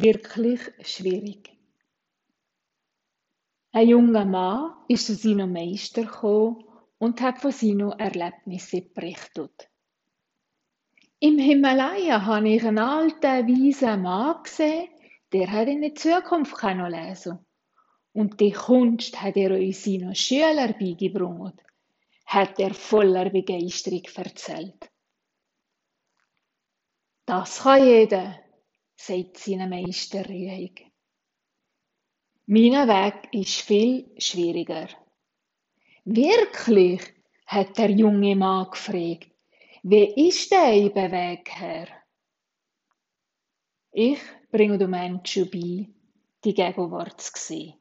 wirklich schwierig. Ein junger Mann ist zu seinem Meister gekommen und hat von seinen Erlebnissen berichtet. Im Himalaya habe ich einen alten, weisen Mann gesehen, der hat in die Zukunft lesen Und die Kunst hat er uns seinen Schülern beigebracht, hat er voller Begeisterung erzählt. Das kann jeder, sagt sein Meister ruhig. Mein Weg ist viel schwieriger. Wirklich? hat der junge Mann gefragt. Wie ist der Weg her? Ich bringe den Menschen bei, die Gegenwart zu sehen.